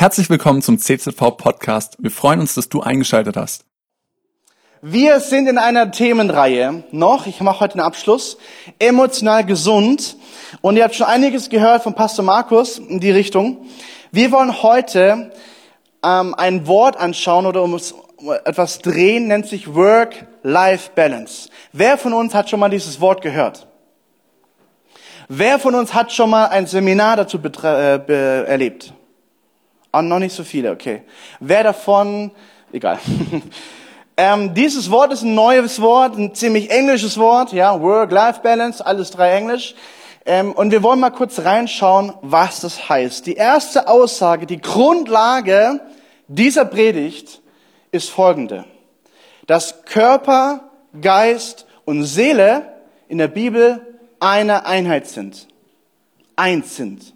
Herzlich willkommen zum CZV Podcast. Wir freuen uns, dass du eingeschaltet hast. Wir sind in einer Themenreihe noch, ich mache heute einen Abschluss, emotional gesund. Und ihr habt schon einiges gehört von Pastor Markus in die Richtung. Wir wollen heute ähm, ein Wort anschauen oder um es etwas drehen, nennt sich Work-Life-Balance. Wer von uns hat schon mal dieses Wort gehört? Wer von uns hat schon mal ein Seminar dazu äh, erlebt? Ah, noch nicht so viele, okay. Wer davon, egal. ähm, dieses Wort ist ein neues Wort, ein ziemlich englisches Wort, ja, Work-Life-Balance, alles drei Englisch. Ähm, und wir wollen mal kurz reinschauen, was das heißt. Die erste Aussage, die Grundlage dieser Predigt ist folgende. Dass Körper, Geist und Seele in der Bibel eine Einheit sind. Eins sind.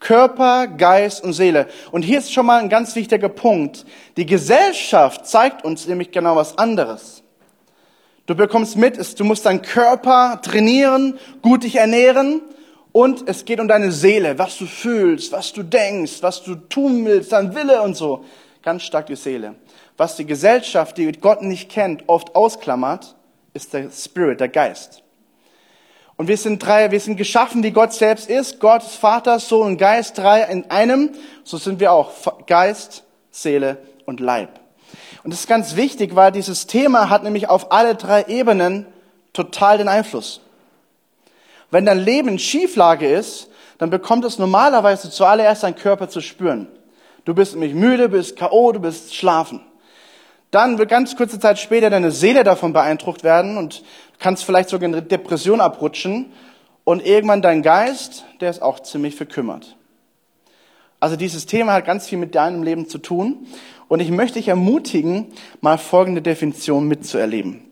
Körper, Geist und Seele. Und hier ist schon mal ein ganz wichtiger Punkt. Die Gesellschaft zeigt uns nämlich genau was anderes. Du bekommst mit, du musst deinen Körper trainieren, gut dich ernähren und es geht um deine Seele, was du fühlst, was du denkst, was du tun willst, dein Wille und so. Ganz stark die Seele. Was die Gesellschaft, die Gott nicht kennt, oft ausklammert, ist der Spirit, der Geist. Und wir sind drei, wir sind geschaffen, wie Gott selbst ist. Gott Vater, Sohn und Geist, drei in einem. So sind wir auch. Geist, Seele und Leib. Und das ist ganz wichtig, weil dieses Thema hat nämlich auf alle drei Ebenen total den Einfluss. Wenn dein Leben Schieflage ist, dann bekommt es normalerweise zuallererst dein Körper zu spüren. Du bist nämlich müde, bist K.O., du bist schlafen. Dann wird ganz kurze Zeit später deine Seele davon beeindruckt werden und kannst vielleicht sogar in eine Depression abrutschen und irgendwann dein Geist, der ist auch ziemlich verkümmert. Also dieses Thema hat ganz viel mit deinem Leben zu tun und ich möchte dich ermutigen, mal folgende Definition mitzuerleben.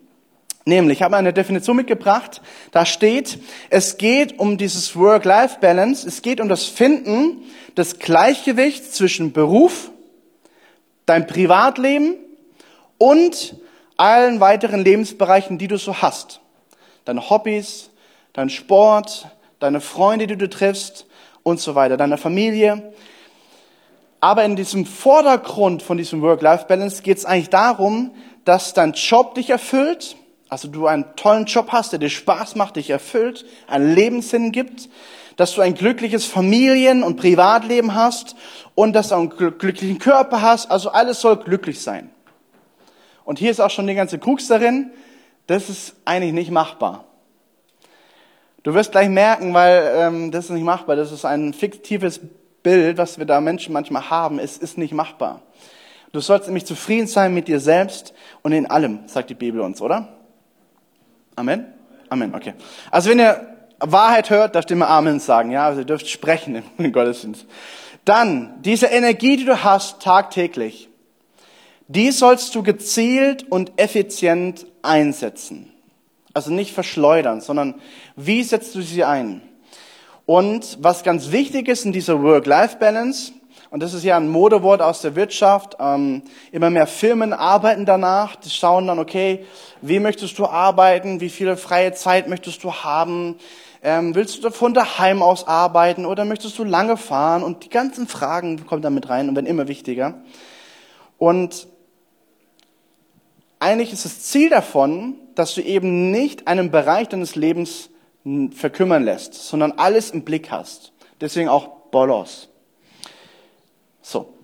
Nämlich, ich habe eine Definition mitgebracht, da steht, es geht um dieses Work-Life-Balance, es geht um das Finden des Gleichgewichts zwischen Beruf, dein Privatleben und allen weiteren Lebensbereichen, die du so hast. Deine Hobbys, dein Sport, deine Freunde, die du triffst und so weiter, deine Familie. Aber in diesem Vordergrund von diesem Work-Life-Balance geht es eigentlich darum, dass dein Job dich erfüllt, also du einen tollen Job hast, der dir Spaß macht, dich erfüllt, einen Lebenssinn gibt, dass du ein glückliches Familien- und Privatleben hast und dass du einen glücklichen Körper hast, also alles soll glücklich sein. Und hier ist auch schon die ganze Krux darin, das ist eigentlich nicht machbar. Du wirst gleich merken, weil ähm, das ist nicht machbar, das ist ein fiktives Bild, was wir da Menschen manchmal haben, es ist nicht machbar. Du sollst nämlich zufrieden sein mit dir selbst und in allem, sagt die Bibel uns, oder? Amen? Amen, okay. Also wenn ihr Wahrheit hört, dürft ihr immer Amen sagen, ja? Also ihr dürft sprechen im Gottesdienst. Dann, diese Energie, die du hast tagtäglich, die sollst du gezielt und effizient einsetzen. Also nicht verschleudern, sondern wie setzt du sie ein? Und was ganz wichtig ist in dieser Work-Life-Balance, und das ist ja ein Modewort aus der Wirtschaft, ähm, immer mehr Firmen arbeiten danach, die schauen dann, okay, wie möchtest du arbeiten, wie viel freie Zeit möchtest du haben, ähm, willst du von daheim aus arbeiten oder möchtest du lange fahren und die ganzen Fragen kommen damit rein und werden immer wichtiger. Und eigentlich ist das Ziel davon, dass du eben nicht einen Bereich deines Lebens verkümmern lässt, sondern alles im Blick hast. Deswegen auch Bolos. So.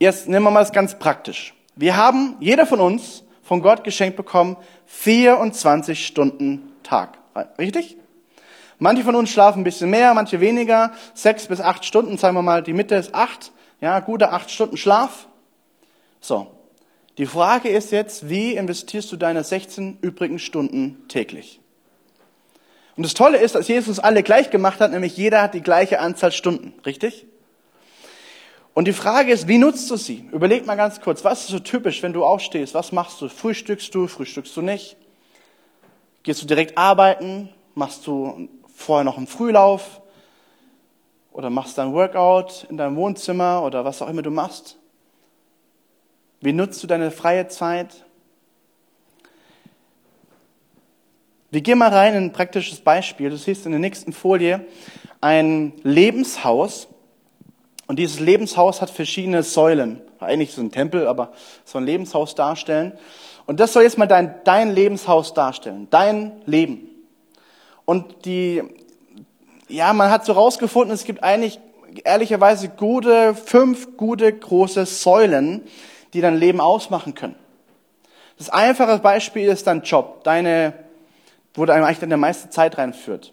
Jetzt nehmen wir mal das ganz praktisch. Wir haben, jeder von uns, von Gott geschenkt bekommen, 24 Stunden Tag. Richtig? Manche von uns schlafen ein bisschen mehr, manche weniger. Sechs bis acht Stunden, sagen wir mal, die Mitte ist acht. Ja, gute acht Stunden Schlaf. So. Die Frage ist jetzt, wie investierst du deine 16 übrigen Stunden täglich? Und das Tolle ist, dass Jesus alle gleich gemacht hat, nämlich jeder hat die gleiche Anzahl Stunden, richtig? Und die Frage ist, wie nutzt du sie? Überleg mal ganz kurz, was ist so typisch, wenn du aufstehst? Was machst du? Frühstückst du? Frühstückst du nicht? Gehst du direkt arbeiten? Machst du vorher noch einen Frühlauf? Oder machst du ein Workout in deinem Wohnzimmer oder was auch immer du machst? Wie nutzt du deine freie Zeit? Wir gehen mal rein in ein praktisches Beispiel. Du siehst in der nächsten Folie ein Lebenshaus. Und dieses Lebenshaus hat verschiedene Säulen. Eigentlich so ein Tempel, aber so ein Lebenshaus darstellen. Und das soll jetzt mal dein, dein Lebenshaus darstellen. Dein Leben. Und die, ja, man hat so rausgefunden, es gibt eigentlich ehrlicherweise gute, fünf gute große Säulen, die dein Leben ausmachen können. Das einfache Beispiel ist dein Job, deine, wo du eigentlich deine meiste Zeit reinführt,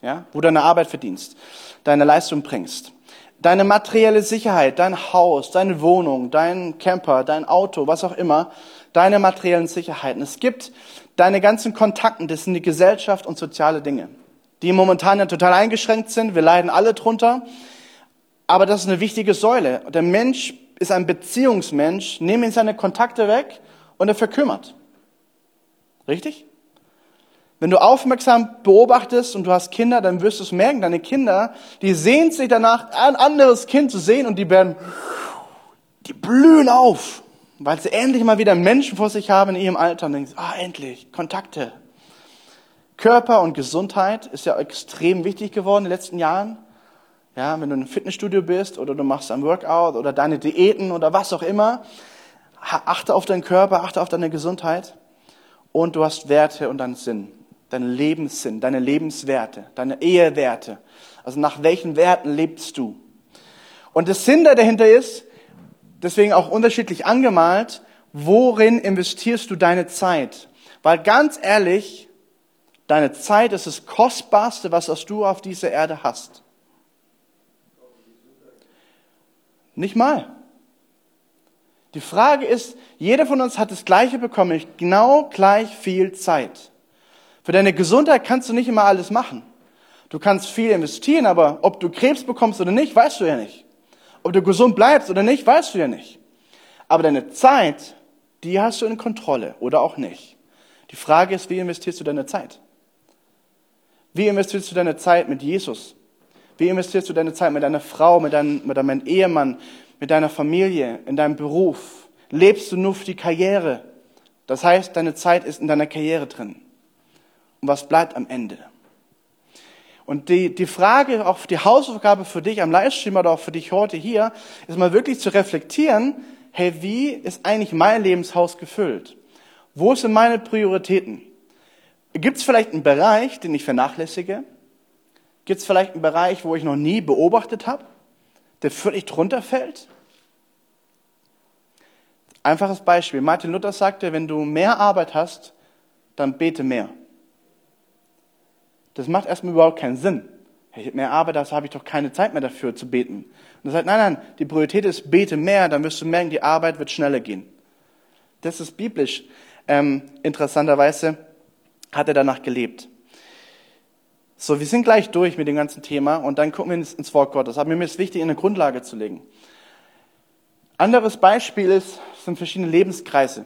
ja, wo du deine Arbeit verdienst, deine Leistung bringst. Deine materielle Sicherheit, dein Haus, deine Wohnung, dein Camper, dein Auto, was auch immer, deine materiellen Sicherheiten. Es gibt deine ganzen Kontakten, das sind die Gesellschaft und soziale Dinge, die momentan ja total eingeschränkt sind. Wir leiden alle drunter. Aber das ist eine wichtige Säule. Der Mensch ist ein Beziehungsmensch. Nehmen ihn seine Kontakte weg und er verkümmert. Richtig? Wenn du aufmerksam beobachtest und du hast Kinder, dann wirst du es merken, deine Kinder, die sehnen sich danach, ein anderes Kind zu sehen und die werden, die blühen auf, weil sie endlich mal wieder Menschen vor sich haben in ihrem Alter und denken, ah, endlich, Kontakte. Körper und Gesundheit ist ja extrem wichtig geworden in den letzten Jahren. Ja, wenn du im Fitnessstudio bist oder du machst ein Workout oder deine Diäten oder was auch immer, achte auf deinen Körper, achte auf deine Gesundheit und du hast Werte und deinen Sinn, deinen Lebenssinn, deine Lebenswerte, deine Ehewerte. Also nach welchen Werten lebst du? Und das Sinn, der dahinter ist, deswegen auch unterschiedlich angemalt, worin investierst du deine Zeit? Weil ganz ehrlich, deine Zeit ist das Kostbarste, was du auf dieser Erde hast. Nicht mal. Die Frage ist, jeder von uns hat das Gleiche bekommen, genau gleich viel Zeit. Für deine Gesundheit kannst du nicht immer alles machen. Du kannst viel investieren, aber ob du Krebs bekommst oder nicht, weißt du ja nicht. Ob du gesund bleibst oder nicht, weißt du ja nicht. Aber deine Zeit, die hast du in Kontrolle oder auch nicht. Die Frage ist, wie investierst du deine Zeit? Wie investierst du deine Zeit mit Jesus? Wie investierst du deine Zeit mit deiner Frau, mit deinem, mit deinem Ehemann, mit deiner Familie, in deinem Beruf? Lebst du nur für die Karriere? Das heißt, deine Zeit ist in deiner Karriere drin. Und was bleibt am Ende? Und die, die Frage, auch die Hausaufgabe für dich am Livestream oder auch für dich heute hier, ist mal wirklich zu reflektieren, hey, wie ist eigentlich mein Lebenshaus gefüllt? Wo sind meine Prioritäten? Gibt es vielleicht einen Bereich, den ich vernachlässige? Gibt es vielleicht einen Bereich, wo ich noch nie beobachtet habe? der völlig drunter fällt? Einfaches Beispiel. Martin Luther sagte, wenn du mehr Arbeit hast, dann bete mehr. Das macht erstmal überhaupt keinen Sinn. Ich habe mehr Arbeit, also habe ich doch keine Zeit mehr dafür zu beten. Und er sagt, nein, nein, die Priorität ist, bete mehr, dann wirst du merken, die Arbeit wird schneller gehen. Das ist biblisch. Ähm, interessanterweise hat er danach gelebt. So, wir sind gleich durch mit dem ganzen Thema und dann gucken wir ins, Wort Gottes. Aber mir ist wichtig, eine Grundlage zu legen. Anderes Beispiel ist, sind verschiedene Lebenskreise.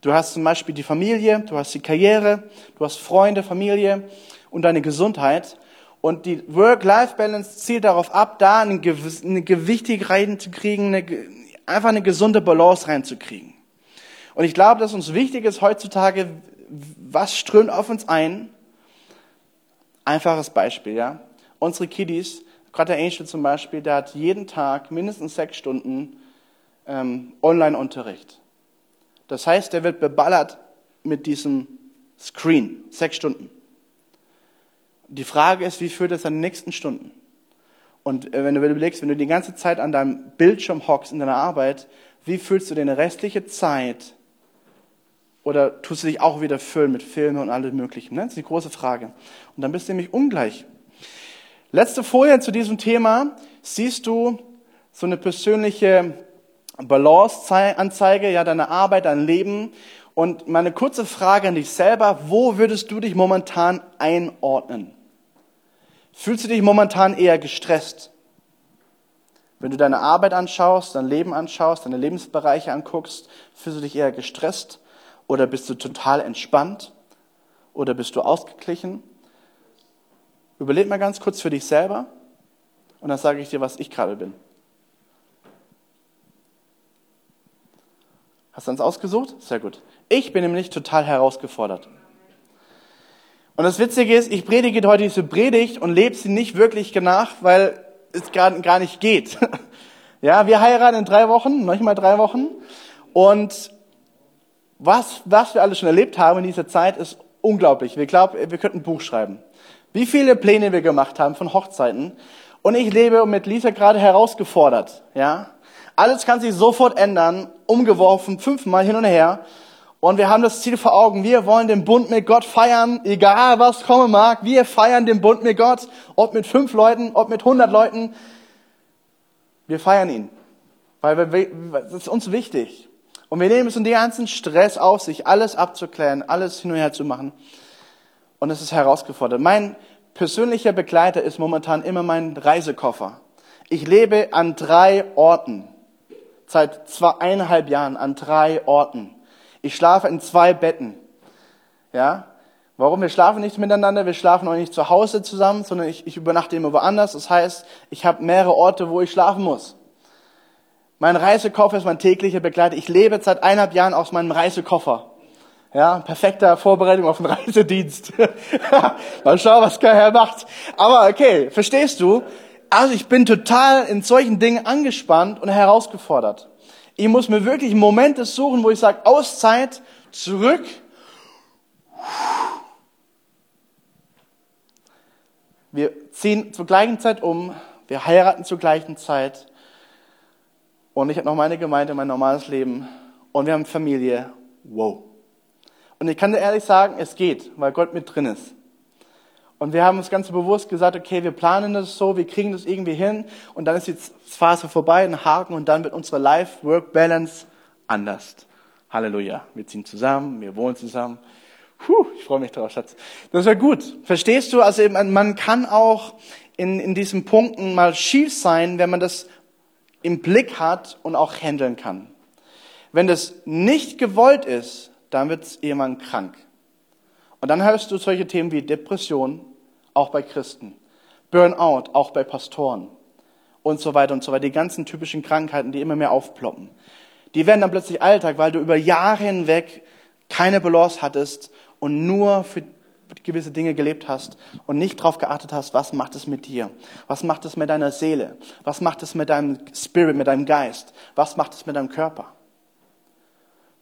Du hast zum Beispiel die Familie, du hast die Karriere, du hast Freunde, Familie und deine Gesundheit. Und die Work-Life-Balance zielt darauf ab, da eine, eine Gewichtig reinzukriegen, eine, einfach eine gesunde Balance reinzukriegen. Und ich glaube, dass uns wichtig ist heutzutage, was strömt auf uns ein Einfaches Beispiel, ja. Unsere Kiddies, gerade der Angel zum Beispiel, der hat jeden Tag mindestens sechs Stunden ähm, Online-Unterricht. Das heißt, der wird beballert mit diesem Screen, sechs Stunden. Die Frage ist, wie führt er seine nächsten Stunden? Und äh, wenn du überlegst, wenn du die ganze Zeit an deinem Bildschirm hockst in deiner Arbeit, wie fühlst du deine restliche Zeit oder tust du dich auch wieder füllen mit Filmen und allem Möglichen? Ne? Das ist die große Frage. Und dann bist du nämlich ungleich. Letzte Folie zu diesem Thema. Siehst du so eine persönliche Balance-Anzeige, ja, deine Arbeit, dein Leben. Und meine kurze Frage an dich selber, wo würdest du dich momentan einordnen? Fühlst du dich momentan eher gestresst? Wenn du deine Arbeit anschaust, dein Leben anschaust, deine Lebensbereiche anguckst, fühlst du dich eher gestresst oder bist du total entspannt? Oder bist du ausgeglichen? Überleg mal ganz kurz für dich selber und dann sage ich dir, was ich gerade bin. Hast du uns ausgesucht? Sehr gut. Ich bin nämlich total herausgefordert. Und das Witzige ist, ich predige heute diese Predigt und lebe sie nicht wirklich nach, weil es gar, gar nicht geht. Ja, wir heiraten in drei Wochen, noch nicht mal drei Wochen. Und was, was wir alles schon erlebt haben in dieser Zeit, ist unglaublich. Wir glauben, wir könnten ein Buch schreiben. Wie viele Pläne wir gemacht haben von Hochzeiten. Und ich lebe mit Lisa gerade herausgefordert, ja. Alles kann sich sofort ändern, umgeworfen, fünfmal hin und her. Und wir haben das Ziel vor Augen. Wir wollen den Bund mit Gott feiern, egal was kommen mag. Wir feiern den Bund mit Gott, ob mit fünf Leuten, ob mit hundert Leuten. Wir feiern ihn, weil wir, das ist uns wichtig. Und wir nehmen es in den ganzen Stress auf sich, alles abzuklären, alles hin und her zu machen. Und es ist herausgefordert. Mein persönlicher Begleiter ist momentan immer mein Reisekoffer. Ich lebe an drei Orten. Seit zweieinhalb Jahren an drei Orten. Ich schlafe in zwei Betten. Ja? Warum? Wir schlafen nicht miteinander, wir schlafen auch nicht zu Hause zusammen, sondern ich, ich übernachte immer woanders. Das heißt, ich habe mehrere Orte, wo ich schlafen muss. Mein Reisekoffer ist mein täglicher Begleiter. Ich lebe seit eineinhalb Jahren aus meinem Reisekoffer. Ja, perfekter Vorbereitung auf den Reisedienst. Mal schauen, was der Herr macht. Aber okay, verstehst du? Also ich bin total in solchen Dingen angespannt und herausgefordert. Ich muss mir wirklich Momente suchen, wo ich sage, Auszeit, zurück. Wir ziehen zur gleichen Zeit um, wir heiraten zur gleichen Zeit und ich habe noch meine Gemeinde, mein normales Leben und wir haben Familie. Wow. Und ich kann dir ehrlich sagen, es geht, weil Gott mit drin ist. Und wir haben uns ganz bewusst gesagt, okay, wir planen das so, wir kriegen das irgendwie hin und dann ist die Phase vorbei, ein Haken und dann wird unsere Life-Work-Balance anders. Halleluja. Wir ziehen zusammen, wir wohnen zusammen. Puh, ich freue mich drauf, Schatz. Das wäre gut. Verstehst du? Also man kann auch in, in diesen Punkten mal schief sein, wenn man das im Blick hat und auch handeln kann. Wenn das nicht gewollt ist, dann wird jemand krank. Und dann hörst du solche Themen wie Depression, auch bei Christen. Burnout, auch bei Pastoren. Und so weiter und so weiter. Die ganzen typischen Krankheiten, die immer mehr aufploppen. Die werden dann plötzlich Alltag, weil du über Jahre hinweg keine Balance hattest und nur für gewisse Dinge gelebt hast und nicht darauf geachtet hast, was macht es mit dir? Was macht es mit deiner Seele? Was macht es mit deinem Spirit, mit deinem Geist? Was macht es mit deinem Körper?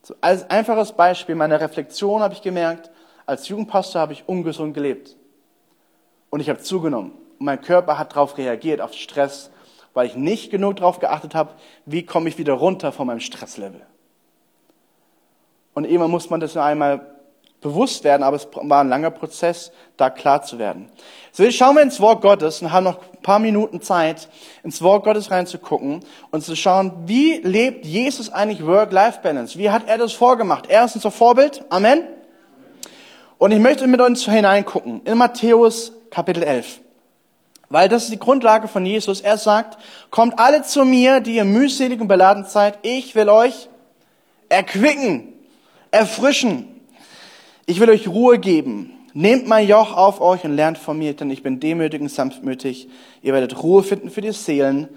So, als einfaches Beispiel meiner Reflexion habe ich gemerkt, als Jugendpastor habe ich ungesund gelebt. Und ich habe zugenommen. Und mein Körper hat darauf reagiert, auf Stress, weil ich nicht genug darauf geachtet habe, wie komme ich wieder runter von meinem Stresslevel. Und immer muss man das nur einmal bewusst werden, aber es war ein langer Prozess, da klar zu werden. So, jetzt schauen wir ins Wort Gottes und haben noch ein paar Minuten Zeit, ins Wort Gottes reinzugucken und zu schauen, wie lebt Jesus eigentlich Work-Life-Balance? Wie hat er das vorgemacht? Er ist unser Vorbild. Amen. Und ich möchte mit uns hineingucken in Matthäus Kapitel 11. Weil das ist die Grundlage von Jesus. Er sagt, kommt alle zu mir, die ihr mühselig und beladen seid. Ich will euch erquicken, erfrischen. Ich will euch Ruhe geben. Nehmt mein Joch auf euch und lernt von mir, denn ich bin demütig und sanftmütig. Ihr werdet Ruhe finden für die Seelen,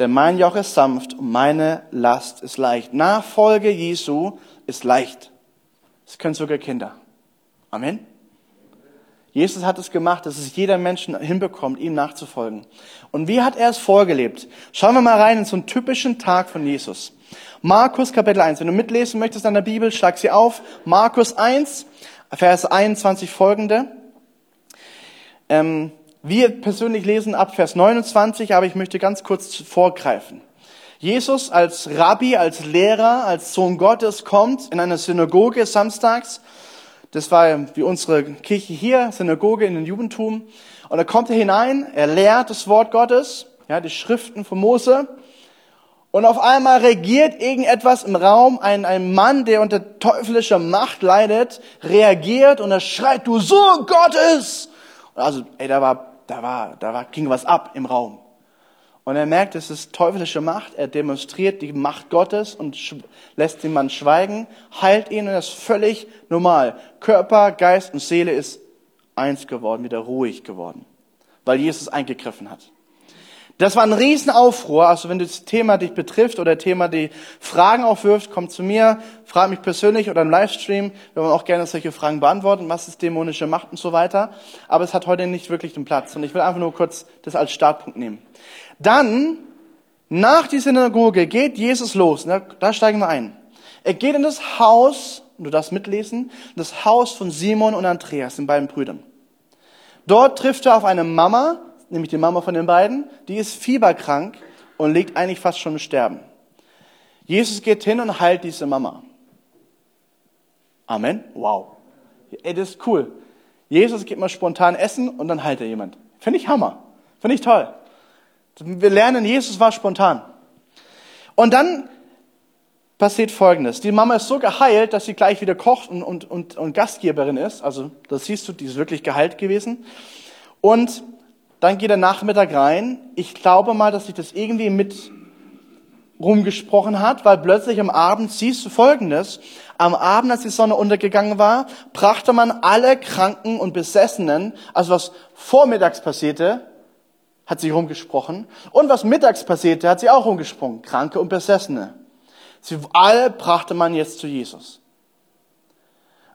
denn mein Joch ist sanft und meine Last ist leicht. Nachfolge Jesu ist leicht. Das können sogar Kinder. Amen. Jesus hat es gemacht, dass es jeder Mensch hinbekommt, ihm nachzufolgen. Und wie hat er es vorgelebt? Schauen wir mal rein in so einen typischen Tag von Jesus. Markus Kapitel 1. Wenn du mitlesen möchtest an der Bibel, schlag sie auf. Markus 1, Vers 21 folgende. Ähm, wir persönlich lesen ab Vers 29, aber ich möchte ganz kurz vorgreifen. Jesus als Rabbi, als Lehrer, als Sohn Gottes kommt in eine Synagoge samstags das war wie unsere Kirche hier, Synagoge in den Judentum. Und da kommt er hinein, er lehrt das Wort Gottes, ja, die Schriften von Mose. Und auf einmal regiert irgendetwas im Raum, ein, ein Mann, der unter teuflischer Macht leidet, reagiert und er schreit, du Sohn Gottes! Also, ey, da war, da war, da war, ging was ab im Raum. Und er merkt, es ist teuflische Macht. Er demonstriert die Macht Gottes und lässt den Mann schweigen, heilt ihn und das ist völlig normal. Körper, Geist und Seele ist eins geworden, wieder ruhig geworden, weil Jesus eingegriffen hat. Das war ein Riesenaufruhr. Also wenn das Thema dich betrifft oder Thema die Fragen aufwirft, komm zu mir, frag mich persönlich oder im Livestream. Wir wollen auch gerne solche Fragen beantworten. Was ist dämonische Macht und so weiter. Aber es hat heute nicht wirklich den Platz. Und ich will einfach nur kurz das als Startpunkt nehmen. Dann Nach die Synagoge geht Jesus los. Da, da steigen wir ein. Er geht in das Haus, du darfst mitlesen, das Haus von Simon und Andreas, den beiden Brüdern. Dort trifft er auf eine Mama, nämlich die Mama von den beiden, die ist fieberkrank und liegt eigentlich fast schon im Sterben. Jesus geht hin und heilt diese Mama. Amen. Wow. Ey, das ist cool. Jesus gibt mal spontan Essen und dann heilt er jemand. Finde ich Hammer. Finde ich toll. Wir lernen, Jesus war spontan. Und dann passiert Folgendes. Die Mama ist so geheilt, dass sie gleich wieder kocht und, und, und, und Gastgeberin ist. Also das siehst du, die ist wirklich geheilt gewesen. Und dann geht der Nachmittag rein. Ich glaube mal, dass sich das irgendwie mit rumgesprochen hat, weil plötzlich am Abend siehst du Folgendes. Am Abend, als die Sonne untergegangen war, brachte man alle Kranken und Besessenen, also was vormittags passierte, hat sie rumgesprochen. Und was mittags passierte, hat sie auch rumgesprochen. Kranke und Besessene. Sie alle brachte man jetzt zu Jesus.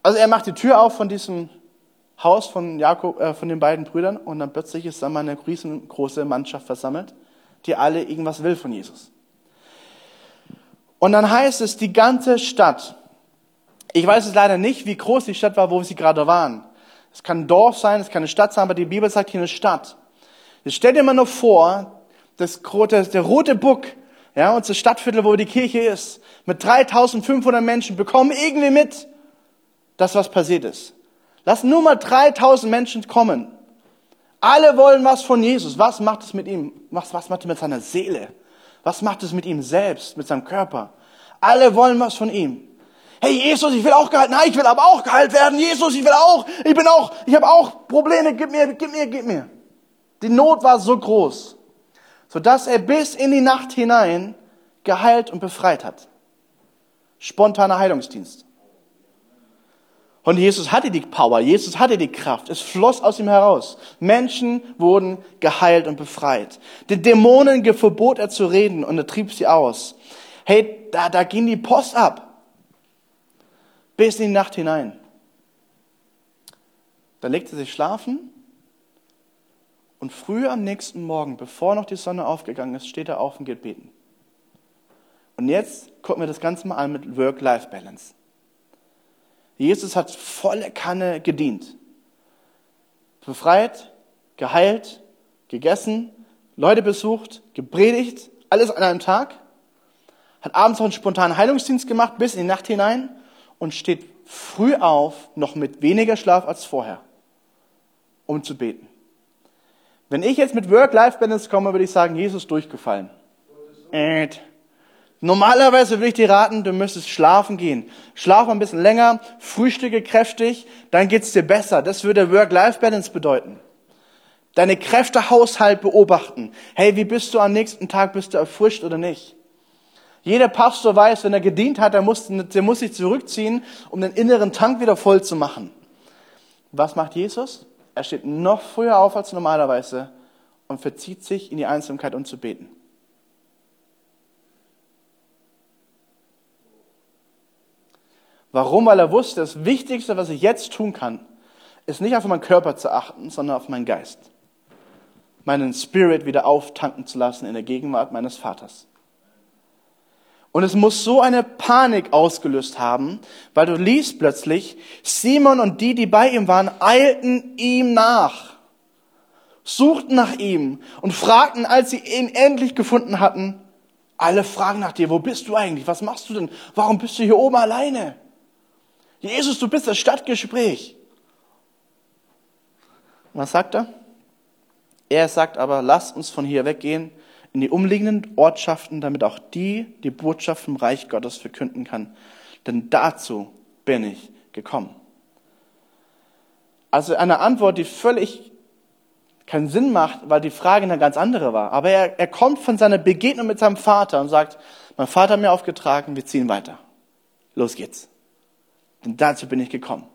Also er macht die Tür auf von diesem Haus von Jakob, äh, von den beiden Brüdern und dann plötzlich ist da mal eine riesengroße Mannschaft versammelt, die alle irgendwas will von Jesus. Und dann heißt es, die ganze Stadt, ich weiß es leider nicht, wie groß die Stadt war, wo sie gerade waren. Es kann ein Dorf sein, es kann eine Stadt sein, aber die Bibel sagt hier eine Stadt. Jetzt stell dir mal nur vor, das, der rote Buck, ja, unser Stadtviertel, wo die Kirche ist, mit 3500 Menschen, bekommen irgendwie mit, dass was passiert ist. Lass nur mal 3000 Menschen kommen. Alle wollen was von Jesus. Was macht es mit ihm? Was, was macht es mit seiner Seele? Was macht es mit ihm selbst, mit seinem Körper? Alle wollen was von ihm. Hey Jesus, ich will auch geheilt. Nein, ich will aber auch geheilt werden. Jesus, ich will auch. Ich bin auch. Ich habe auch Probleme. Gib mir, gib mir, gib mir. Die Not war so groß, sodass er bis in die Nacht hinein geheilt und befreit hat. Spontaner Heilungsdienst. Und Jesus hatte die Power, Jesus hatte die Kraft. Es floss aus ihm heraus. Menschen wurden geheilt und befreit. Den Dämonen verbot er zu reden und er trieb sie aus. Hey, da, da ging die Post ab. Bis in die Nacht hinein. Dann legte er sich schlafen und früh am nächsten Morgen, bevor noch die Sonne aufgegangen ist, steht er auf und geht beten. Und jetzt gucken wir das Ganze mal an mit Work-Life-Balance. Jesus hat volle Kanne gedient. Befreit, geheilt, gegessen, Leute besucht, gepredigt, alles an einem Tag. Hat abends noch einen spontanen Heilungsdienst gemacht, bis in die Nacht hinein und steht früh auf, noch mit weniger Schlaf als vorher, um zu beten. Wenn ich jetzt mit Work-Life-Balance komme, würde ich sagen, Jesus durchgefallen. Äh. Normalerweise würde ich dir raten, du müsstest schlafen gehen. Schlaf ein bisschen länger, frühstücke kräftig, dann geht's dir besser. Das würde Work-Life-Balance bedeuten. Deine Kräftehaushalt beobachten. Hey, wie bist du am nächsten Tag? Bist du erfrischt oder nicht? Jeder Pastor weiß, wenn er gedient hat, der muss, der muss sich zurückziehen, um den inneren Tank wieder voll zu machen. Was macht Jesus? Er steht noch früher auf als normalerweise und verzieht sich in die Einsamkeit, um zu beten. Warum? Weil er wusste, das Wichtigste, was ich jetzt tun kann, ist nicht auf meinen Körper zu achten, sondern auf meinen Geist. Meinen Spirit wieder auftanken zu lassen in der Gegenwart meines Vaters. Und es muss so eine Panik ausgelöst haben, weil du liest plötzlich, Simon und die, die bei ihm waren, eilten ihm nach, suchten nach ihm und fragten, als sie ihn endlich gefunden hatten, alle fragen nach dir, wo bist du eigentlich? Was machst du denn? Warum bist du hier oben alleine? Jesus, du bist das Stadtgespräch. Was sagt er? Er sagt aber, lass uns von hier weggehen in die umliegenden Ortschaften, damit auch die die Botschaft vom Reich Gottes verkünden kann. Denn dazu bin ich gekommen. Also eine Antwort, die völlig keinen Sinn macht, weil die Frage eine ganz andere war. Aber er, er kommt von seiner Begegnung mit seinem Vater und sagt, mein Vater hat mir aufgetragen, wir ziehen weiter. Los geht's. Denn dazu bin ich gekommen.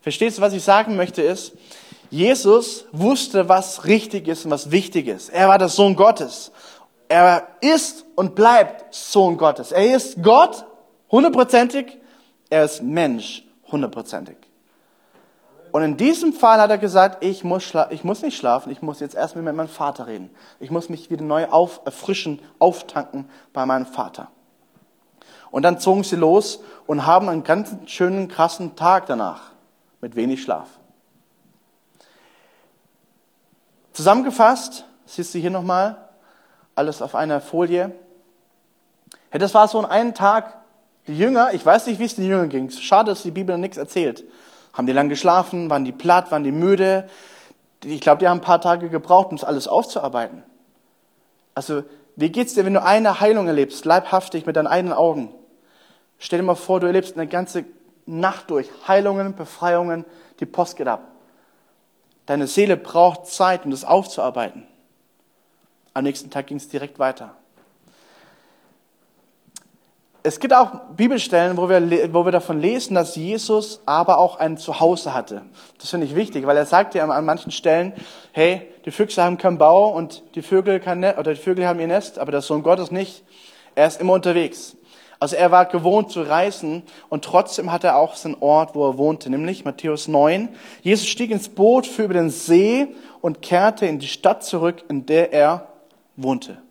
Verstehst du, was ich sagen möchte ist, Jesus wusste, was richtig ist und was wichtig ist. Er war der Sohn Gottes. Er ist und bleibt Sohn Gottes. Er ist Gott, hundertprozentig. Er ist Mensch, hundertprozentig. Und in diesem Fall hat er gesagt, ich muss, ich muss nicht schlafen, ich muss jetzt erstmal mit meinem Vater reden. Ich muss mich wieder neu auf, erfrischen, auftanken bei meinem Vater. Und dann zogen sie los und haben einen ganz schönen, krassen Tag danach mit wenig Schlaf. Zusammengefasst, siehst du hier nochmal, alles auf einer Folie. Ja, das war so ein einen Tag. Die Jünger, ich weiß nicht, wie es den Jüngern ging. Schade, dass die Bibel nichts erzählt. Haben die lang geschlafen? Waren die platt? Waren die müde? Ich glaube, die haben ein paar Tage gebraucht, um das alles aufzuarbeiten. Also, wie geht's dir, wenn du eine Heilung erlebst, leibhaftig mit deinen eigenen Augen? Stell dir mal vor, du erlebst eine ganze Nacht durch Heilungen, Befreiungen, die Post geht ab. Deine Seele braucht Zeit, um das aufzuarbeiten. Am nächsten Tag ging es direkt weiter. Es gibt auch Bibelstellen, wo wir, wo wir davon lesen, dass Jesus aber auch ein Zuhause hatte. Das finde ich wichtig, weil er sagt ja an manchen Stellen, hey, die Füchse haben keinen Bau und die Vögel, kein Nest, oder die Vögel haben ihr Nest, aber der Sohn Gottes nicht. Er ist immer unterwegs. Also er war gewohnt zu reisen und trotzdem hatte er auch seinen Ort, wo er wohnte, nämlich Matthäus 9. Jesus stieg ins Boot, fuhr über den See und kehrte in die Stadt zurück, in der er wohnte.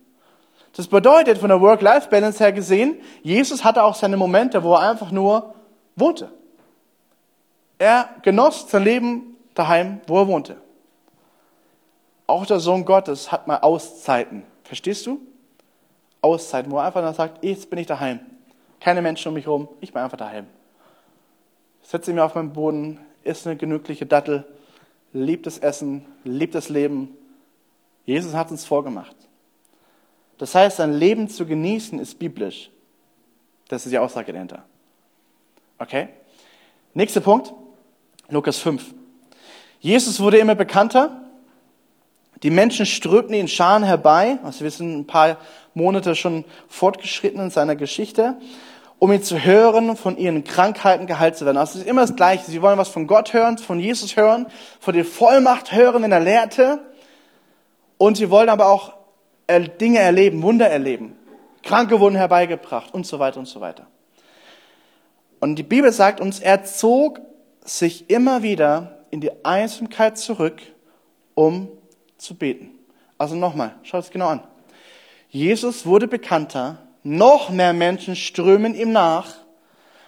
Das bedeutet von der Work-Life-Balance her gesehen, Jesus hatte auch seine Momente, wo er einfach nur wohnte. Er genoss sein Leben daheim, wo er wohnte. Auch der Sohn Gottes hat mal Auszeiten. Verstehst du? Auszeiten, wo er einfach nur sagt, jetzt bin ich daheim. Keine Menschen um mich herum, ich bin einfach daheim. Setze mich auf meinen Boden, esse eine genügliche Dattel, liebt das Essen, liebt das Leben. Jesus hat uns vorgemacht. Das heißt, sein Leben zu genießen ist biblisch. Das ist die Aussage dahinter. Okay? Nächster Punkt, Lukas 5. Jesus wurde immer bekannter. Die Menschen strömten ihn Scharen herbei. Also wir sind ein paar Monate schon fortgeschritten in seiner Geschichte, um ihn zu hören, von ihren Krankheiten geheilt zu werden. Also es ist immer das Gleiche. Sie wollen was von Gott hören, von Jesus hören, von der Vollmacht hören, wenn er lehrte. Und sie wollen aber auch Dinge erleben, Wunder erleben. Kranke wurden herbeigebracht und so weiter und so weiter. Und die Bibel sagt uns, er zog sich immer wieder in die Einsamkeit zurück, um zu beten. Also nochmal, schaut es genau an. Jesus wurde bekannter, noch mehr Menschen strömen ihm nach,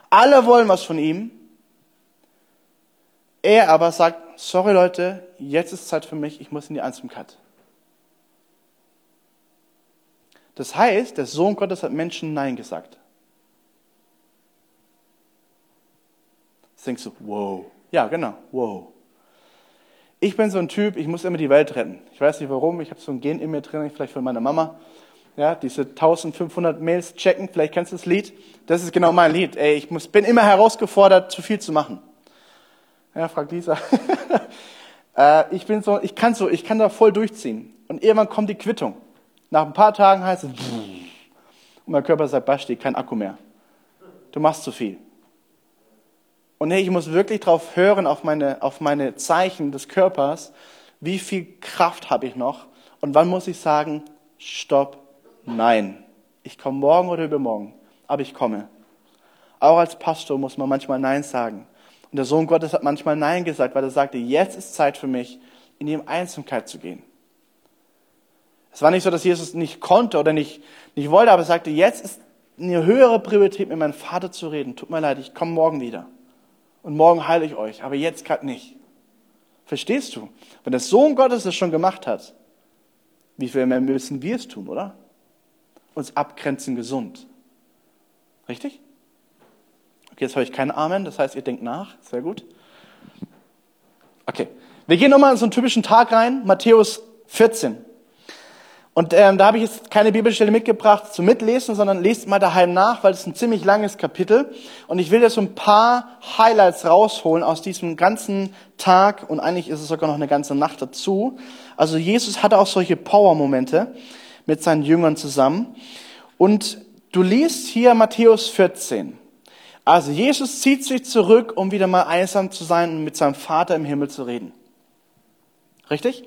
alle wollen was von ihm. Er aber sagt, sorry Leute, jetzt ist Zeit für mich, ich muss in die Einsamkeit. Das heißt, der Sohn Gottes hat Menschen Nein gesagt. Jetzt denkst du, wow. Ja, genau, wow. Ich bin so ein Typ, ich muss immer die Welt retten. Ich weiß nicht warum, ich habe so ein Gen in mir drin, vielleicht von meiner Mama. Ja, diese 1500 Mails checken, vielleicht kennst du das Lied. Das ist genau mein Lied. Ey, ich muss, bin immer herausgefordert, zu viel zu machen. Ja, fragt Lisa. äh, ich bin so, ich kann so, ich kann da voll durchziehen. Und irgendwann kommt die Quittung. Nach ein paar Tagen heißt es, und mein Körper sagt, Basti, kein Akku mehr. Du machst zu viel. Und hey, ich muss wirklich darauf hören, auf meine, auf meine Zeichen des Körpers, wie viel Kraft habe ich noch und wann muss ich sagen, stopp, nein. Ich komme morgen oder übermorgen, aber ich komme. Auch als Pastor muss man manchmal Nein sagen. Und der Sohn Gottes hat manchmal Nein gesagt, weil er sagte, jetzt ist Zeit für mich, in die Einsamkeit zu gehen. Es war nicht so, dass Jesus nicht konnte oder nicht, nicht wollte, aber er sagte, jetzt ist eine höhere Priorität, mit meinem Vater zu reden. Tut mir leid, ich komme morgen wieder. Und morgen heile ich euch, aber jetzt gerade nicht. Verstehst du? Wenn der Sohn Gottes das schon gemacht hat, wie viel mehr müssen wir es tun, oder? Uns abgrenzen gesund. Richtig? Okay, jetzt höre ich kein Amen, das heißt, ihr denkt nach. Sehr gut. Okay, wir gehen nochmal in so einen typischen Tag rein, Matthäus 14. Und ähm, da habe ich jetzt keine Bibelstelle mitgebracht zum Mitlesen, sondern lest mal daheim nach, weil es ein ziemlich langes Kapitel. Und ich will jetzt so ein paar Highlights rausholen aus diesem ganzen Tag und eigentlich ist es sogar noch eine ganze Nacht dazu. Also Jesus hatte auch solche Power-Momente mit seinen Jüngern zusammen. Und du liest hier Matthäus 14. Also Jesus zieht sich zurück, um wieder mal einsam zu sein und mit seinem Vater im Himmel zu reden. Richtig?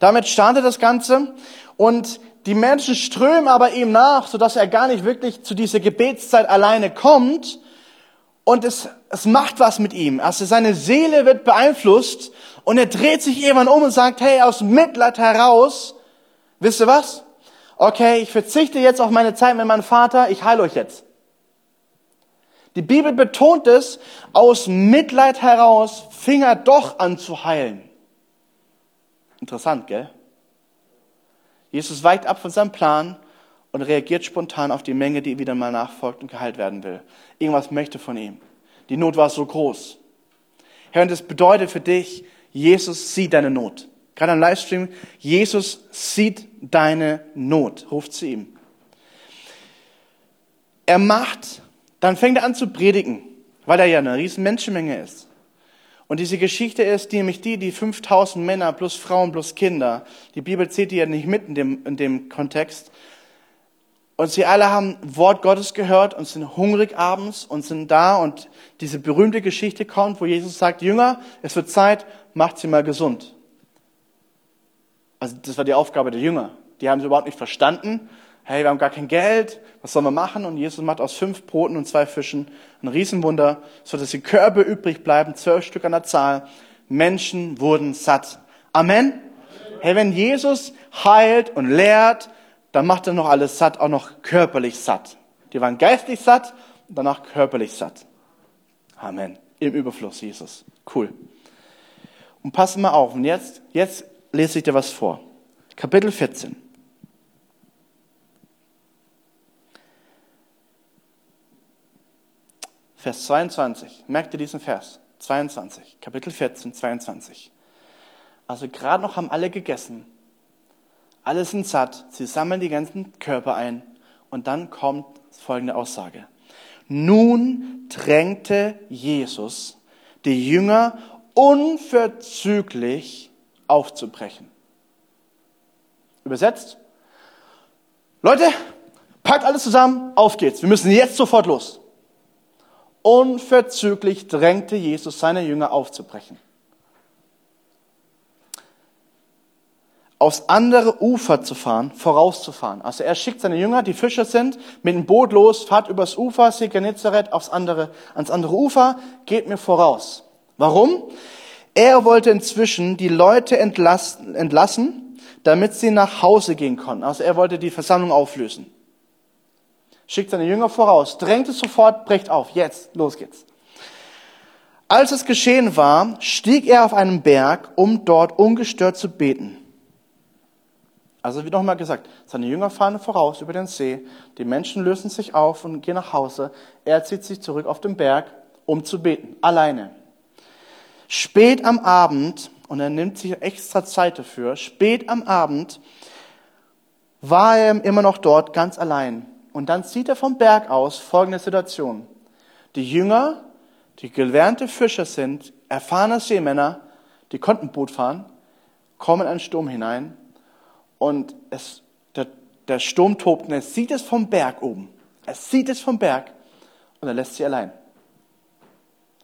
Damit startet das Ganze und die Menschen strömen aber ihm nach, sodass er gar nicht wirklich zu dieser Gebetszeit alleine kommt. Und es, es macht was mit ihm. Also seine Seele wird beeinflusst und er dreht sich irgendwann um und sagt, hey, aus Mitleid heraus, wisst ihr was? Okay, ich verzichte jetzt auf meine Zeit mit meinem Vater, ich heile euch jetzt. Die Bibel betont es, aus Mitleid heraus fing er doch an zu heilen. Interessant, gell? Jesus weicht ab von seinem Plan und reagiert spontan auf die Menge, die wieder mal nachfolgt und geheilt werden will. Irgendwas möchte von ihm. Die Not war so groß. Herr, und das bedeutet für dich, Jesus sieht deine Not. Gerade am Livestream, Jesus sieht deine Not. Ruft zu ihm. Er macht, dann fängt er an zu predigen, weil er ja eine riesen Menschenmenge ist. Und diese Geschichte ist nämlich die, die 5000 Männer plus Frauen plus Kinder, die Bibel zählt die ja nicht mit in dem, in dem Kontext, und sie alle haben Wort Gottes gehört und sind hungrig abends und sind da und diese berühmte Geschichte kommt, wo Jesus sagt, Jünger, es wird Zeit, macht sie mal gesund. Also das war die Aufgabe der Jünger. Die haben sie überhaupt nicht verstanden. Hey, wir haben gar kein Geld, was sollen wir machen? Und Jesus macht aus fünf Broten und zwei Fischen ein Riesenwunder, so dass die Körbe übrig bleiben, zwölf Stück an der Zahl. Menschen wurden satt. Amen. Hey, wenn Jesus heilt und lehrt, dann macht er noch alles satt, auch noch körperlich satt. Die waren geistlich satt danach körperlich satt. Amen. Im Überfluss, Jesus. Cool. Und pass mal auf. Und jetzt, jetzt lese ich dir was vor. Kapitel 14. Vers 22. Merkt ihr diesen Vers? 22. Kapitel 14, 22. Also gerade noch haben alle gegessen alle sind satt, sie sammeln die ganzen Körper ein und dann kommt folgende Aussage. Nun drängte Jesus die Jünger unverzüglich aufzubrechen. Übersetzt, Leute, packt alles zusammen, auf geht's, wir müssen jetzt sofort los. Unverzüglich drängte Jesus seine Jünger aufzubrechen. aufs andere Ufer zu fahren, vorauszufahren. Also er schickt seine Jünger, die Fischer sind, mit dem Boot los, fahrt übers Ufer, See Genezareth, aufs andere, ans andere Ufer, geht mir voraus. Warum? Er wollte inzwischen die Leute entlassen, entlassen, damit sie nach Hause gehen konnten. Also er wollte die Versammlung auflösen. Schickt seine Jünger voraus, drängt es sofort, brecht auf, jetzt, los geht's. Als es geschehen war, stieg er auf einen Berg, um dort ungestört zu beten. Also wie nochmal gesagt, seine Jünger fahren voraus über den See, die Menschen lösen sich auf und gehen nach Hause. Er zieht sich zurück auf den Berg, um zu beten, alleine. Spät am Abend, und er nimmt sich extra Zeit dafür, spät am Abend war er immer noch dort ganz allein. Und dann sieht er vom Berg aus folgende Situation. Die Jünger, die gelernte Fischer sind, erfahrene Seemänner, die konnten Boot fahren, kommen in einen Sturm hinein und es, der, der Sturm tobt und er sieht es vom Berg oben. Er sieht es vom Berg und er lässt sie allein.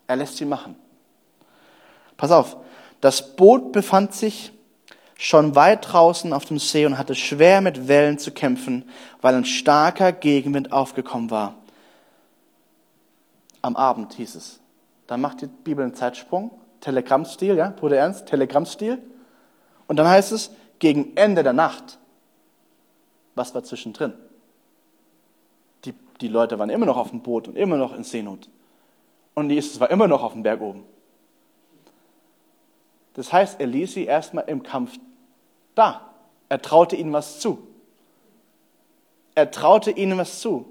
Er lässt sie machen. Pass auf, das Boot befand sich schon weit draußen auf dem See und hatte schwer mit Wellen zu kämpfen, weil ein starker Gegenwind aufgekommen war. Am Abend hieß es. Dann macht die Bibel einen Zeitsprung, Telegrammstil, ja, Bruder Ernst, Telegrammstil. Und dann heißt es, gegen Ende der Nacht, was war zwischendrin? Die, die Leute waren immer noch auf dem Boot und immer noch in Seenot. Und Jesus war immer noch auf dem Berg oben. Das heißt, er ließ sie erstmal im Kampf da. Er traute ihnen was zu. Er traute ihnen was zu.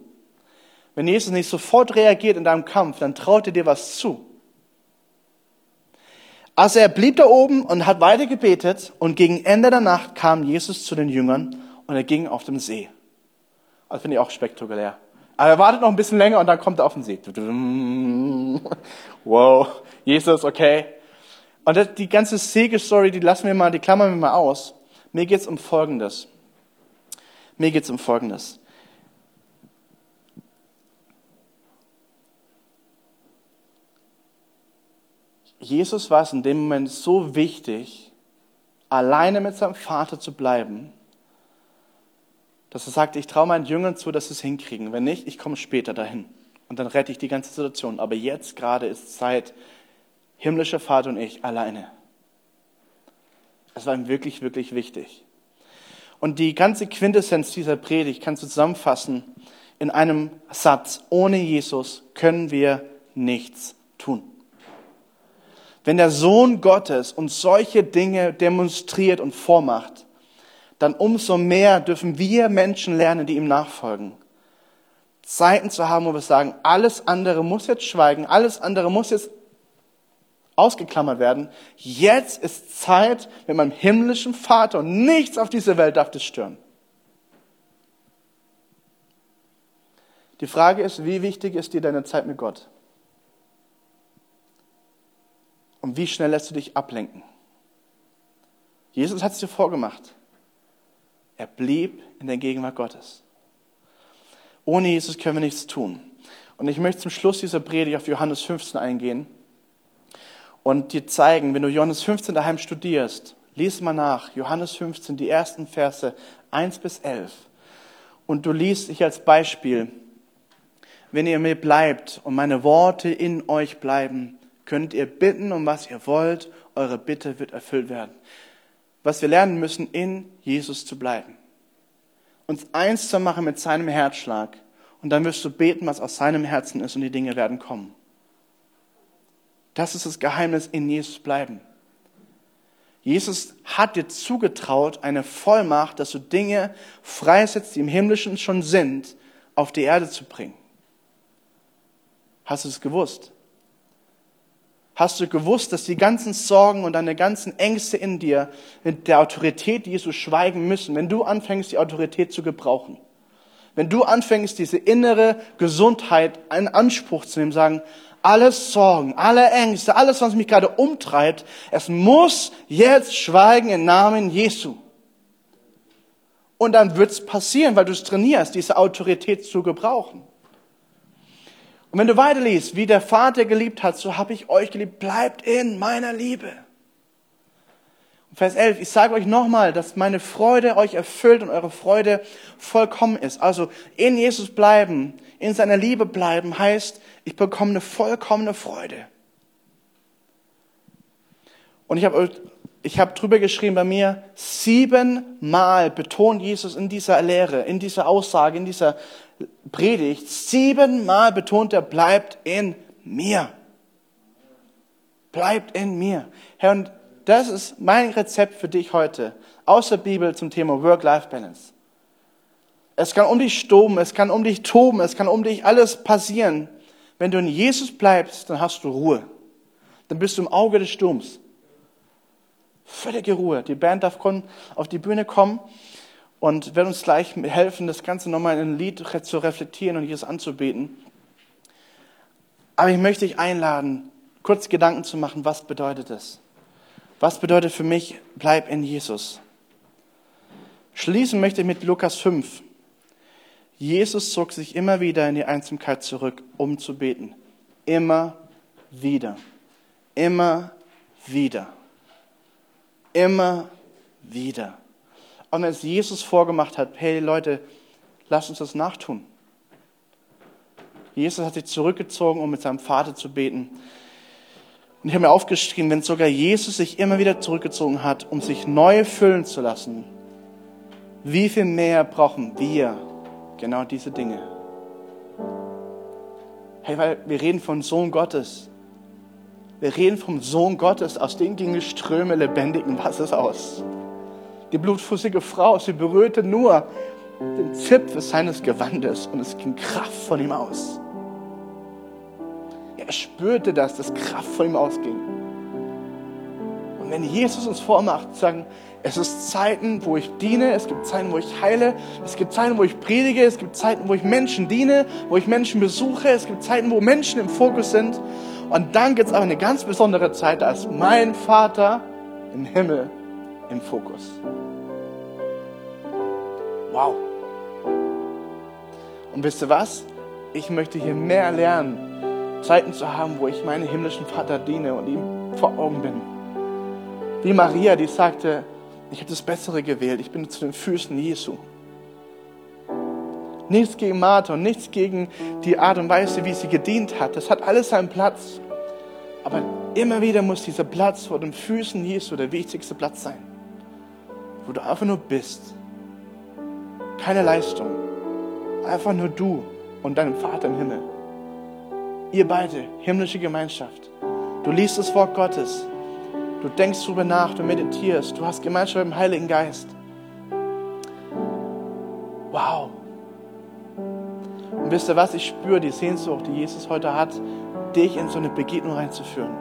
Wenn Jesus nicht sofort reagiert in deinem Kampf, dann traut er dir was zu. Also er blieb da oben und hat weiter gebetet und gegen Ende der Nacht kam Jesus zu den Jüngern und er ging auf dem See. Das finde ich auch spektakulär. Aber er wartet noch ein bisschen länger und dann kommt er auf den See. Wow, Jesus, okay. Und die ganze Segelstory, die lassen wir mal, die klammern wir mal aus. Mir geht's um Folgendes. Mir geht's um Folgendes. Jesus war es in dem Moment so wichtig, alleine mit seinem Vater zu bleiben, dass er sagte, ich traue meinen Jüngern zu, dass sie es hinkriegen. Wenn nicht, ich komme später dahin. Und dann rette ich die ganze Situation. Aber jetzt gerade ist Zeit, himmlischer Vater und ich alleine. Das war ihm wirklich, wirklich wichtig. Und die ganze Quintessenz dieser Predigt kannst du zusammenfassen in einem Satz. Ohne Jesus können wir nichts tun. Wenn der Sohn Gottes uns solche Dinge demonstriert und vormacht, dann umso mehr dürfen wir Menschen lernen, die ihm nachfolgen. Zeiten zu haben, wo wir sagen, alles andere muss jetzt schweigen, alles andere muss jetzt ausgeklammert werden. Jetzt ist Zeit mit meinem himmlischen Vater und nichts auf dieser Welt darf das stören. Die Frage ist, wie wichtig ist dir deine Zeit mit Gott? Und wie schnell lässt du dich ablenken? Jesus hat es dir vorgemacht. Er blieb in der Gegenwart Gottes. Ohne Jesus können wir nichts tun. Und ich möchte zum Schluss dieser Predigt auf Johannes 15 eingehen und dir zeigen, wenn du Johannes 15 daheim studierst, lies mal nach, Johannes 15, die ersten Verse 1 bis 11. Und du liest ich als Beispiel, wenn ihr mir bleibt und meine Worte in euch bleiben, könnt ihr bitten, um was ihr wollt, eure Bitte wird erfüllt werden. Was wir lernen müssen, in Jesus zu bleiben. Uns eins zu machen mit seinem Herzschlag. Und dann wirst du beten, was aus seinem Herzen ist und die Dinge werden kommen. Das ist das Geheimnis in Jesus bleiben. Jesus hat dir zugetraut, eine Vollmacht, dass du Dinge freisetzt, die im Himmlischen schon sind, auf die Erde zu bringen. Hast du es gewusst? Hast du gewusst, dass die ganzen Sorgen und deine ganzen Ängste in dir mit der Autorität Jesu schweigen müssen, wenn du anfängst, die Autorität zu gebrauchen? Wenn du anfängst, diese innere Gesundheit in Anspruch zu nehmen, sagen, alles Sorgen, alle Ängste, alles, was mich gerade umtreibt, es muss jetzt schweigen im Namen Jesu. Und dann wird's passieren, weil du es trainierst, diese Autorität zu gebrauchen. Und wenn du weiterliest, wie der Vater geliebt hat, so habe ich euch geliebt, bleibt in meiner Liebe. Vers 11, ich sage euch nochmal, dass meine Freude euch erfüllt und eure Freude vollkommen ist. Also in Jesus bleiben, in seiner Liebe bleiben, heißt, ich bekomme eine vollkommene Freude. Und ich habe ich hab drüber geschrieben bei mir, siebenmal betont Jesus in dieser Lehre, in dieser Aussage, in dieser Predigt, siebenmal betont er, bleibt in mir. Bleibt in mir. Herr, und das ist mein Rezept für dich heute aus der Bibel zum Thema Work-Life-Balance. Es kann um dich stoben, es kann um dich toben, es kann um dich alles passieren. Wenn du in Jesus bleibst, dann hast du Ruhe. Dann bist du im Auge des Sturms. Völlige Ruhe. Die Band darf auf die Bühne kommen und wird uns gleich helfen, das Ganze nochmal in ein Lied zu reflektieren und Jesus anzubeten. Aber ich möchte dich einladen, kurz Gedanken zu machen, was bedeutet es? Was bedeutet für mich, bleib in Jesus? Schließen möchte ich mit Lukas 5. Jesus zog sich immer wieder in die Einsamkeit zurück, um zu beten. Immer wieder. Immer wieder. Immer wieder. Und als Jesus vorgemacht hat, hey Leute, lasst uns das nachtun. Jesus hat sich zurückgezogen, um mit seinem Vater zu beten. Und ich habe mir aufgeschrieben, wenn sogar Jesus sich immer wieder zurückgezogen hat, um sich neu füllen zu lassen, wie viel mehr brauchen wir genau diese Dinge? Hey, weil wir reden vom Sohn Gottes. Wir reden vom Sohn Gottes, aus dem gingen Ströme lebendigen Wassers aus. Die blutfußige Frau, sie berührte nur den Zipfel seines Gewandes und es ging Kraft von ihm aus. Er spürte das, dass Kraft von ihm ausging. Und wenn Jesus uns vormacht, sagen, es ist Zeiten, wo ich diene, es gibt Zeiten, wo ich heile, es gibt Zeiten, wo ich predige, es gibt Zeiten, wo ich Menschen diene, wo ich Menschen besuche, es gibt Zeiten, wo Menschen im Fokus sind. Und dann gibt es aber eine ganz besondere Zeit, da ist mein Vater im Himmel im Fokus. Wow. Und wisst ihr was? Ich möchte hier mehr lernen Zeiten zu haben, wo ich meinen himmlischen Vater diene und ihm vor Augen bin. Wie Maria, die sagte, ich habe das Bessere gewählt, ich bin zu den Füßen Jesu. Nichts gegen Martha und nichts gegen die Art und Weise, wie sie gedient hat. Das hat alles seinen Platz. Aber immer wieder muss dieser Platz vor den Füßen Jesu der wichtigste Platz sein. Wo du einfach nur bist. Keine Leistung. Einfach nur du und deinem Vater im Himmel. Ihr beide, himmlische Gemeinschaft. Du liest das Wort Gottes. Du denkst darüber nach, du meditierst, du hast Gemeinschaft mit dem Heiligen Geist. Wow. Und wisst ihr was? Ich spüre die Sehnsucht, die Jesus heute hat, dich in so eine Begegnung reinzuführen.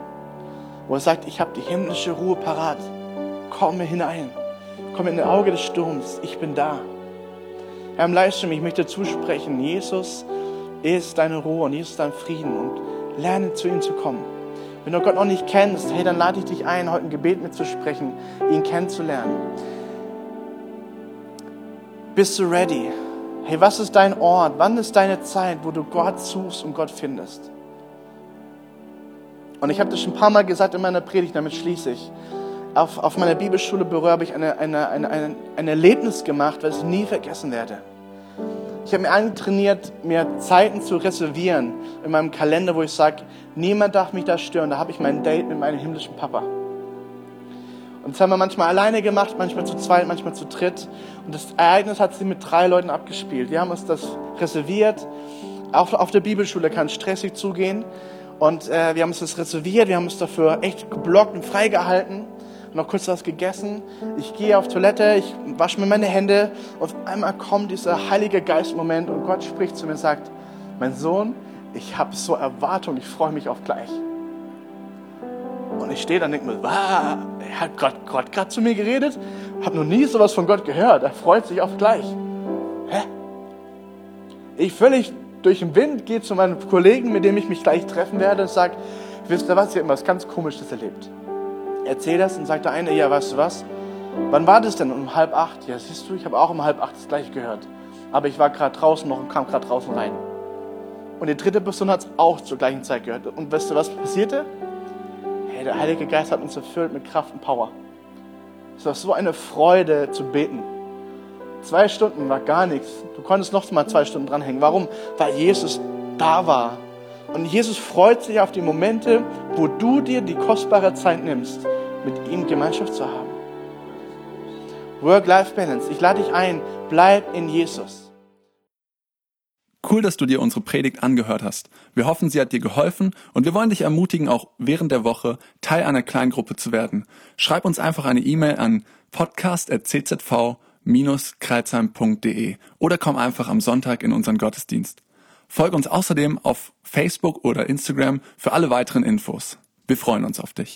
Wo er sagt, ich habe die himmlische Ruhe parat. Komm mir hinein. Komm in das Auge des Sturms. Ich bin da. Herr, im Livestream, ich möchte zusprechen, Jesus ist deine Ruhe und Jesus ist dein Frieden und lerne zu ihm zu kommen. Wenn du Gott noch nicht kennst, hey, dann lade ich dich ein, heute ein Gebet mitzusprechen, ihn kennenzulernen. Bist du ready? Hey, was ist dein Ort? Wann ist deine Zeit, wo du Gott suchst und Gott findest? Und ich habe das schon ein paar Mal gesagt in meiner Predigt, damit schließe ich. Auf, auf meiner Bibelschule Büro habe ich eine, eine, eine, ein, ein Erlebnis gemacht, was ich nie vergessen werde. Ich habe mir antrainiert, mir Zeiten zu reservieren in meinem Kalender, wo ich sage, niemand darf mich da stören. Da habe ich mein Date mit meinem himmlischen Papa. Und das haben wir manchmal alleine gemacht, manchmal zu zweit, manchmal zu dritt. Und das Ereignis hat sich mit drei Leuten abgespielt. Wir haben uns das reserviert. Auf, auf der Bibelschule kann es stressig zugehen. Und äh, wir haben uns das reserviert, wir haben uns dafür echt geblockt und freigehalten. Noch kurz was gegessen. Ich gehe auf Toilette, ich wasche mir meine Hände. Und auf einmal kommt dieser Heilige Geist-Moment und Gott spricht zu mir und sagt, mein Sohn, ich habe so Erwartung, ich freue mich auf gleich. Und ich stehe da und denke mir, wow, hat Gott, gerade zu mir geredet? Habe noch nie sowas von Gott gehört. Er freut sich auf gleich. Hä? Ich völlig durch den Wind gehe zu meinem Kollegen, mit dem ich mich gleich treffen werde und sage, wisst ihr was, ich habe was ganz Komisches erlebt. Erzähl das und sagt der eine, ja, weißt du was? Wann war das denn? Um halb acht? Ja, siehst du, ich habe auch um halb acht das gleich gehört. Aber ich war gerade draußen noch und kam gerade draußen rein. Und die dritte Person hat es auch zur gleichen Zeit gehört. Und weißt du, was passierte? Hey, der Heilige Geist hat uns erfüllt mit Kraft und Power. Es war so eine Freude zu beten. Zwei Stunden war gar nichts. Du konntest noch mal zwei Stunden dranhängen. Warum? Weil Jesus da war. Und Jesus freut sich auf die Momente, wo du dir die kostbare Zeit nimmst, mit ihm Gemeinschaft zu haben. Work-Life-Balance. Ich lade dich ein, bleib in Jesus. Cool, dass du dir unsere Predigt angehört hast. Wir hoffen, sie hat dir geholfen und wir wollen dich ermutigen, auch während der Woche Teil einer Kleingruppe zu werden. Schreib uns einfach eine E-Mail an podcast.czv-kreuzheim.de oder komm einfach am Sonntag in unseren Gottesdienst. Folge uns außerdem auf Facebook oder Instagram für alle weiteren Infos. Wir freuen uns auf dich.